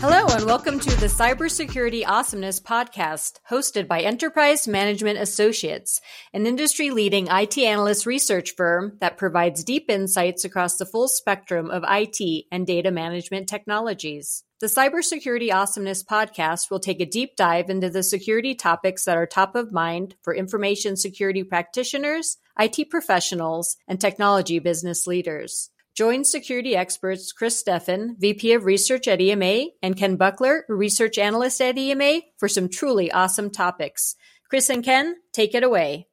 Hello, and welcome to the Cybersecurity Awesomeness podcast, hosted by Enterprise Management Associates, an industry leading IT analyst research firm that provides deep insights across the full spectrum of IT and data management technologies. The Cybersecurity Awesomeness podcast will take a deep dive into the security topics that are top of mind for information security practitioners, IT professionals, and technology business leaders. Join security experts Chris Steffen, VP of Research at EMA, and Ken Buckler, Research Analyst at EMA, for some truly awesome topics. Chris and Ken, take it away.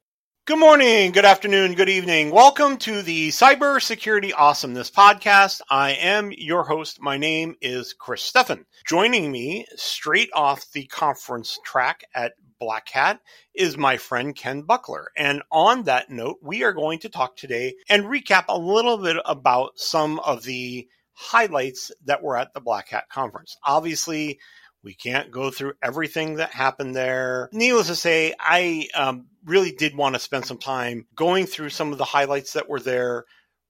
Good morning, good afternoon, good evening. Welcome to the Cybersecurity Awesomeness podcast. I am your host. My name is Chris Steffen. Joining me straight off the conference track at Black Hat is my friend Ken Buckler. And on that note, we are going to talk today and recap a little bit about some of the highlights that were at the Black Hat conference. Obviously, we can't go through everything that happened there. Needless to say, I um, really did want to spend some time going through some of the highlights that were there,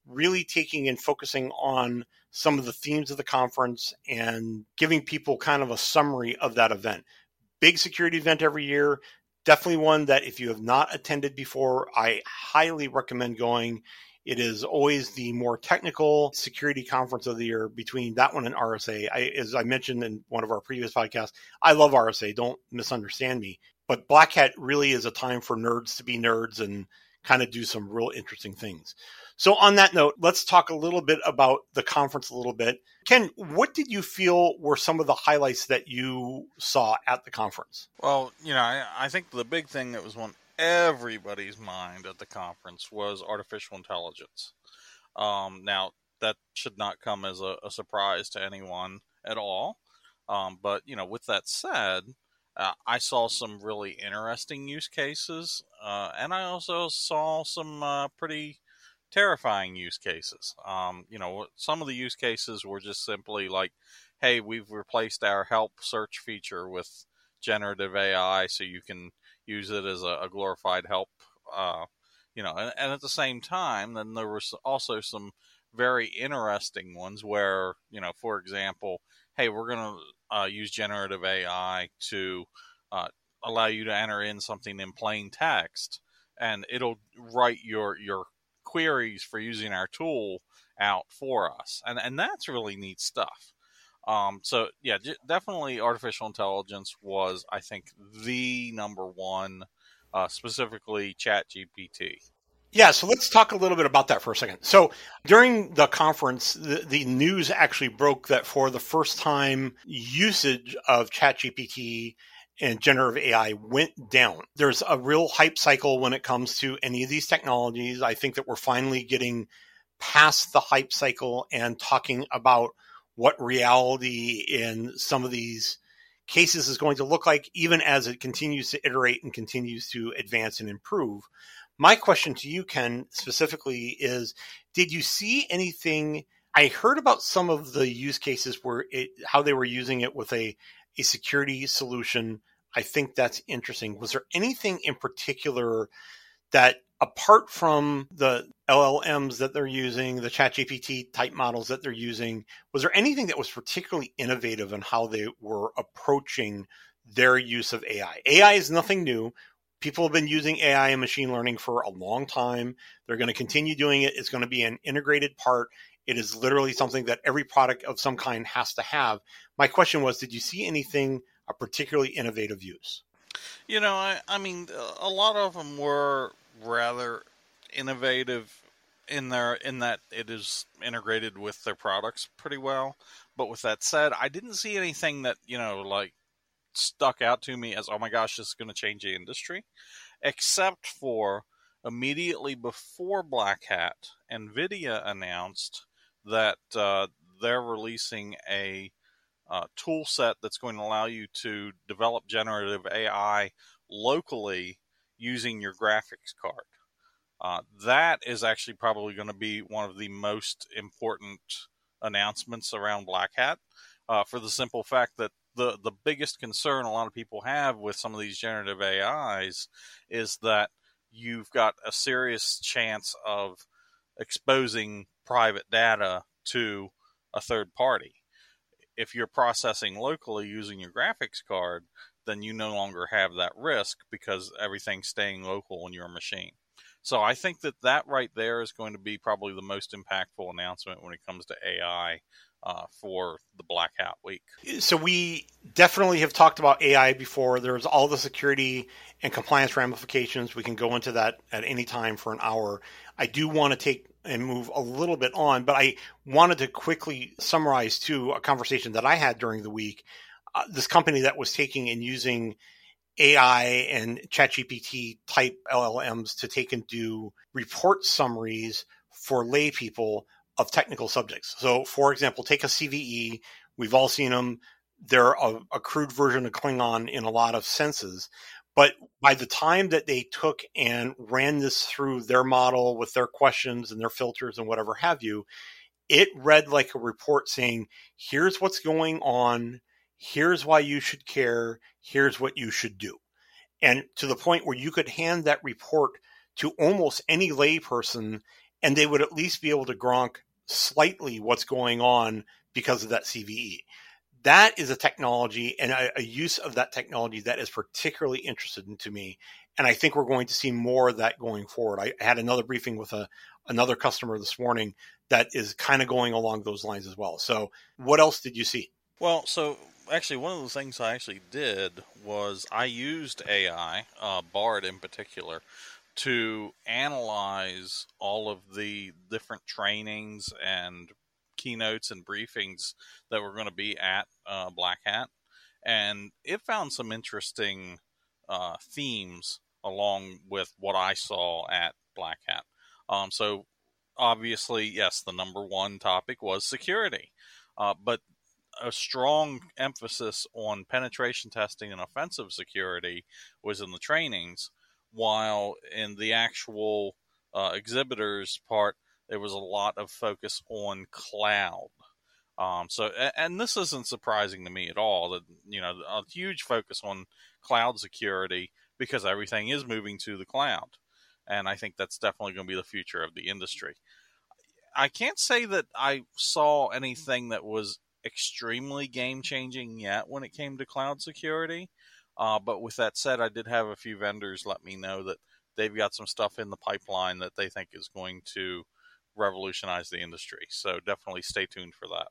really taking and focusing on some of the themes of the conference and giving people kind of a summary of that event big security event every year. Definitely one that if you have not attended before, I highly recommend going. It is always the more technical security conference of the year between that one and RSA. I, as I mentioned in one of our previous podcasts, I love RSA. Don't misunderstand me. But Black Hat really is a time for nerds to be nerds and kind of do some real interesting things. So, on that note, let's talk a little bit about the conference a little bit. Ken, what did you feel were some of the highlights that you saw at the conference? Well, you know, I, I think the big thing that was on everybody's mind at the conference was artificial intelligence. Um, now, that should not come as a, a surprise to anyone at all. Um, but, you know, with that said, uh, I saw some really interesting use cases, uh, and I also saw some uh, pretty terrifying use cases. Um, you know, some of the use cases were just simply like, hey, we've replaced our help search feature with generative AI so you can use it as a, a glorified help. Uh, you know, and, and, at the same time, then there was also some very interesting ones where, you know, for example, hey, we're going to uh, use generative AI to uh, allow you to enter in something in plain text and it'll write your your queries for using our tool out for us, and and that's really neat stuff. Um, so yeah, definitely artificial intelligence was, I think, the number one, uh, specifically Chat GPT. Yeah, so let's talk a little bit about that for a second. So during the conference, the, the news actually broke that for the first time, usage of ChatGPT and generative AI went down. There's a real hype cycle when it comes to any of these technologies. I think that we're finally getting past the hype cycle and talking about what reality in some of these cases is going to look like, even as it continues to iterate and continues to advance and improve. My question to you, Ken, specifically is Did you see anything? I heard about some of the use cases where it, how they were using it with a a security solution. I think that's interesting. Was there anything in particular that, apart from the LLMs that they're using, the ChatGPT type models that they're using, was there anything that was particularly innovative in how they were approaching their use of AI? AI is nothing new. People have been using AI and machine learning for a long time. They're going to continue doing it. It's going to be an integrated part. It is literally something that every product of some kind has to have. My question was Did you see anything, a particularly innovative use? You know, I, I mean, a lot of them were rather innovative in their in that it is integrated with their products pretty well. But with that said, I didn't see anything that you know like stuck out to me as oh my gosh, this is going to change the industry, except for immediately before Black Hat, Nvidia announced that uh, they're releasing a uh, tool set that's going to allow you to develop generative AI locally using your graphics card. Uh, that is actually probably going to be one of the most important announcements around Black Hat uh, for the simple fact that the, the biggest concern a lot of people have with some of these generative AIs is that you've got a serious chance of exposing private data to a third party. if you're processing locally using your graphics card, then you no longer have that risk because everything's staying local on your machine. So I think that that right there is going to be probably the most impactful announcement when it comes to AI uh, for the Black Hat week. So we definitely have talked about AI before. There's all the security and compliance ramifications. We can go into that at any time for an hour. I do want to take and move a little bit on, but I wanted to quickly summarize too a conversation that I had during the week. Uh, this company that was taking and using AI and ChatGPT type LLMs to take and do report summaries for lay people of technical subjects. So, for example, take a CVE. We've all seen them. They're a, a crude version of Klingon in a lot of senses. But by the time that they took and ran this through their model with their questions and their filters and whatever have you, it read like a report saying, here's what's going on. Here's why you should care. Here's what you should do. And to the point where you could hand that report to almost any layperson and they would at least be able to gronk slightly what's going on because of that CVE. That is a technology and a, a, use of that technology that is particularly interesting to me. And I think we're going to see more of that going forward. I had another briefing with a another customer this morning that is kind of going along those lines as well. So, what else did you see? Well, so actually, one of the things I actually did was I used AI, uh, Bard in particular, to analyze all of the different trainings and keynotes and briefings that were going to be at uh, Black Hat, and it found some interesting uh, themes along with what I saw at Black Hat. Um, so, obviously, yes, the number one topic was security, uh, but a strong emphasis on penetration testing and offensive security was in the trainings while in the actual uh, exhibitors part, there was a lot of focus on cloud. Um, so, and this isn't surprising to me at all. That you know, a huge focus on cloud security because everything is moving to the cloud, and I think that's definitely going to be the future of the industry. I can't say that I saw anything that was extremely game changing yet when it came to cloud security. Uh, but with that said, I did have a few vendors let me know that they've got some stuff in the pipeline that they think is going to revolutionize the industry. So definitely stay tuned for that.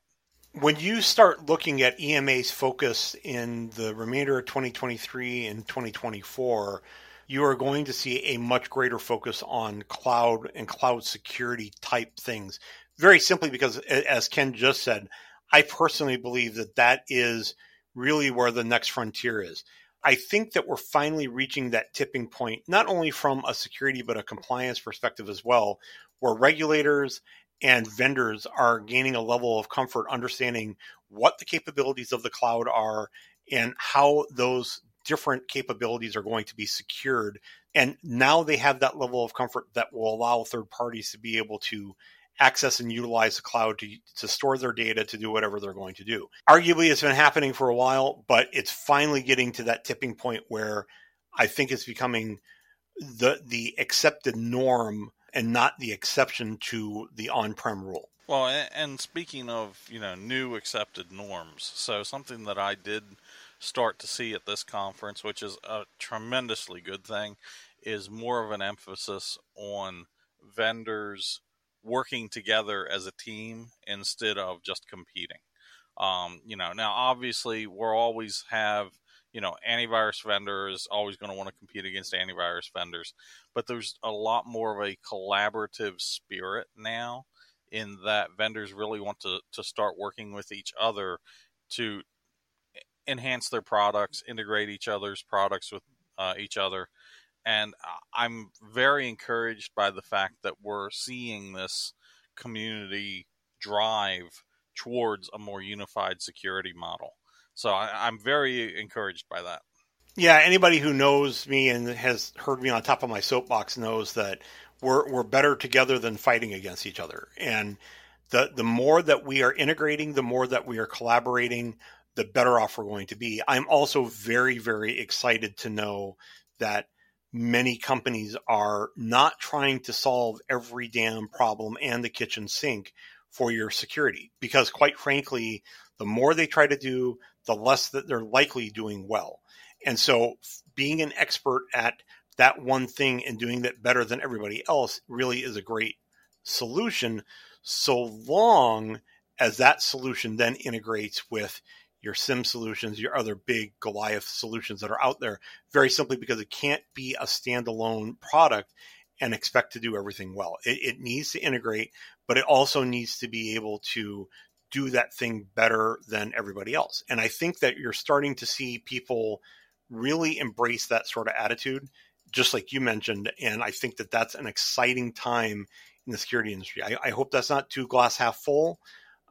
When you start looking at EMA's focus in the remainder of 2023 and 2024, you are going to see a much greater focus on cloud and cloud security type things. Very simply because, as Ken just said, I personally believe that that is really where the next frontier is. I think that we're finally reaching that tipping point, not only from a security, but a compliance perspective as well, where regulators and vendors are gaining a level of comfort understanding what the capabilities of the cloud are and how those different capabilities are going to be secured. And now they have that level of comfort that will allow third parties to be able to access and utilize the cloud to, to store their data to do whatever they're going to do. Arguably, it's been happening for a while, but it's finally getting to that tipping point where I think it's becoming the the accepted norm and not the exception to the on-prem rule. Well, and speaking of you know new accepted norms, so something that I did start to see at this conference, which is a tremendously good thing, is more of an emphasis on vendors working together as a team instead of just competing. Um, you know, now obviously we'll always have, you know, antivirus vendors always going to want to compete against antivirus vendors, but there's a lot more of a collaborative spirit now in that vendors really want to, to start working with each other to enhance their products, integrate each other's products with uh, each other, and uh, I'm very encouraged by the fact that we're seeing this community drive towards a more unified security model. So I, am very encouraged by that. Yeah, anybody who knows me and has heard me on top of my soapbox knows that we're we're better together than fighting against each other. And the the more that we are integrating, the more that we are collaborating, the better off we're going to be. I'm also very very excited to know that many companies are not trying to solve every damn problem and the kitchen sink for your security because quite frankly, the more they try to do, the less that they're likely doing well. And so being an expert at that one thing and doing that better than everybody else really is a great solution so long as that solution then integrates with your SIM solutions, your other big Goliath solutions that are out there, very simply because it can't be a standalone product and expect to do everything well. It, it, needs to integrate, but it also needs to be able to do that thing better than everybody else. And I think that you're starting to see people really embrace that sort of attitude, just like you mentioned. And I think that that's an exciting time in the security industry. I, I hope that's not too glass half full.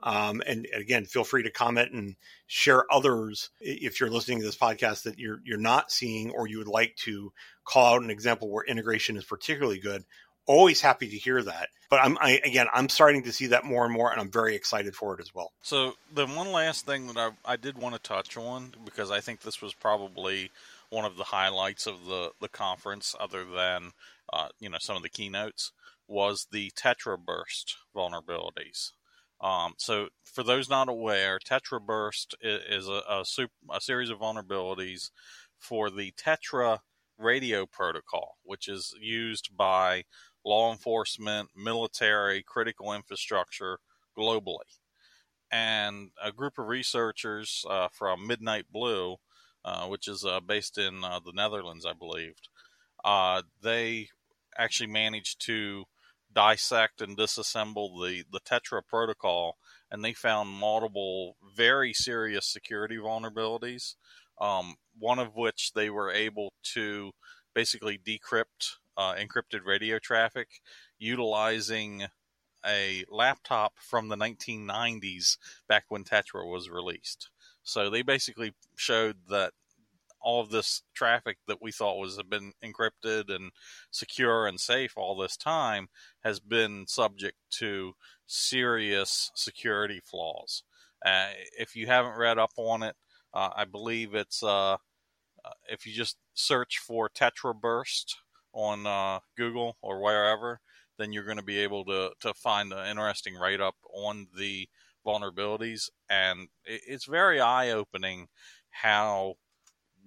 Um, and again, feel free to comment and share others if you're listening to this podcast that you're you're not seeing or you would like to call out an example where integration is particularly good. Always happy to hear that. But I'm I, again, I'm starting to see that more and more, and I'm very excited for it as well. So the one last thing that I, I did want to touch on because I think this was probably one of the highlights of the the conference, other than uh, you know some of the keynotes, was the Tetra Burst vulnerabilities. Um, so, for those not aware, Tetraburst is, a, a, super, a series of vulnerabilities for the Tetra radio protocol, which is used by law enforcement, military, critical infrastructure globally. And a group of researchers uh, from Midnight Blue, uh, which is uh, based in uh, the Netherlands, I believe, uh, they actually managed to dissect and disassemble the, the Tetra protocol, and they found multiple very serious security vulnerabilities. Um, one of which they were able to basically decrypt uh, encrypted radio traffic utilizing a laptop from the 1990s back when Tetra was released. So they basically showed that all of this traffic that we thought was been encrypted and secure and safe all this time has been subject to serious security flaws. Uh, if you haven't read up on it, uh, I believe it's uh, uh if you just search for Tetraburst on uh, Google or wherever, then you're going to be able to to find an interesting write up on the vulnerabilities, and it's very eye opening how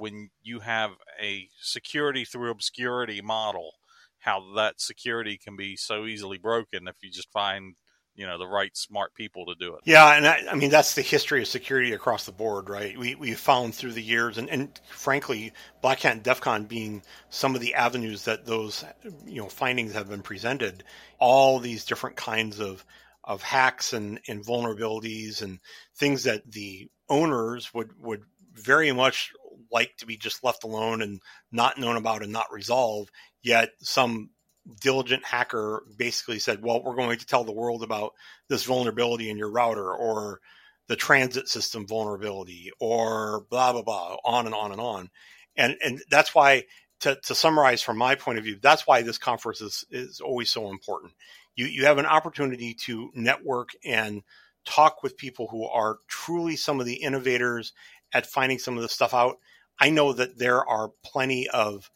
when you have a security through obscurity model, how that security can be so easily broken if you just find you know the right smart people to do it. Yeah, and I, I, mean that's the history of security across the board, right? We we found through the years, and, and frankly, Black Hat and DEF CON being some of the avenues that those you know findings have been presented, all these different kinds of of hacks and, and vulnerabilities and things that the owners would would very much like to be just left alone and not known about and not resolved. Yet some diligent hacker basically said, well, we're going to tell the world about this vulnerability in your router or the transit system vulnerability or blah, blah, blah, on and on and on. And, and that's why, to, to summarize from my point of view, that's why this conference is, is always so important. You, you have an opportunity to network and talk with people who are truly some of the innovators at finding some of this stuff out I know that there are plenty of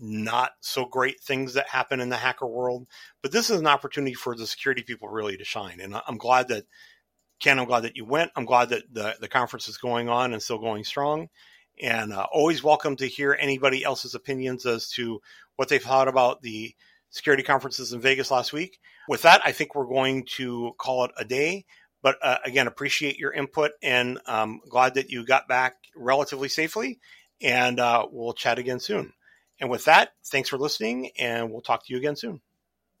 not so great things that happen in the hacker world, but this is an opportunity for the security people really to shine. And I'm glad that Ken, I'm glad that you went. I'm glad that the, the conference is going on and still going strong. And uh, always welcome to hear anybody else's opinions as to what they thought about the security conferences in Vegas last week. With that, I think we're going to call it a day. But uh, again, appreciate your input and um, glad that you got back relatively safely. And uh, we'll chat again soon. And with that, thanks for listening, and we'll talk to you again soon.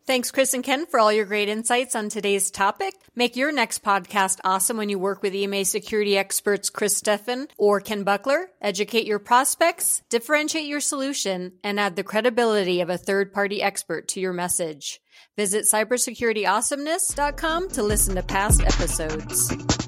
Thanks, Chris and Ken, for all your great insights on today's topic. Make your next podcast awesome when you work with EMA security experts Chris Steffen or Ken Buckler. Educate your prospects, differentiate your solution, and add the credibility of a third party expert to your message. Visit cybersecurityawesomeness.com to listen to past episodes.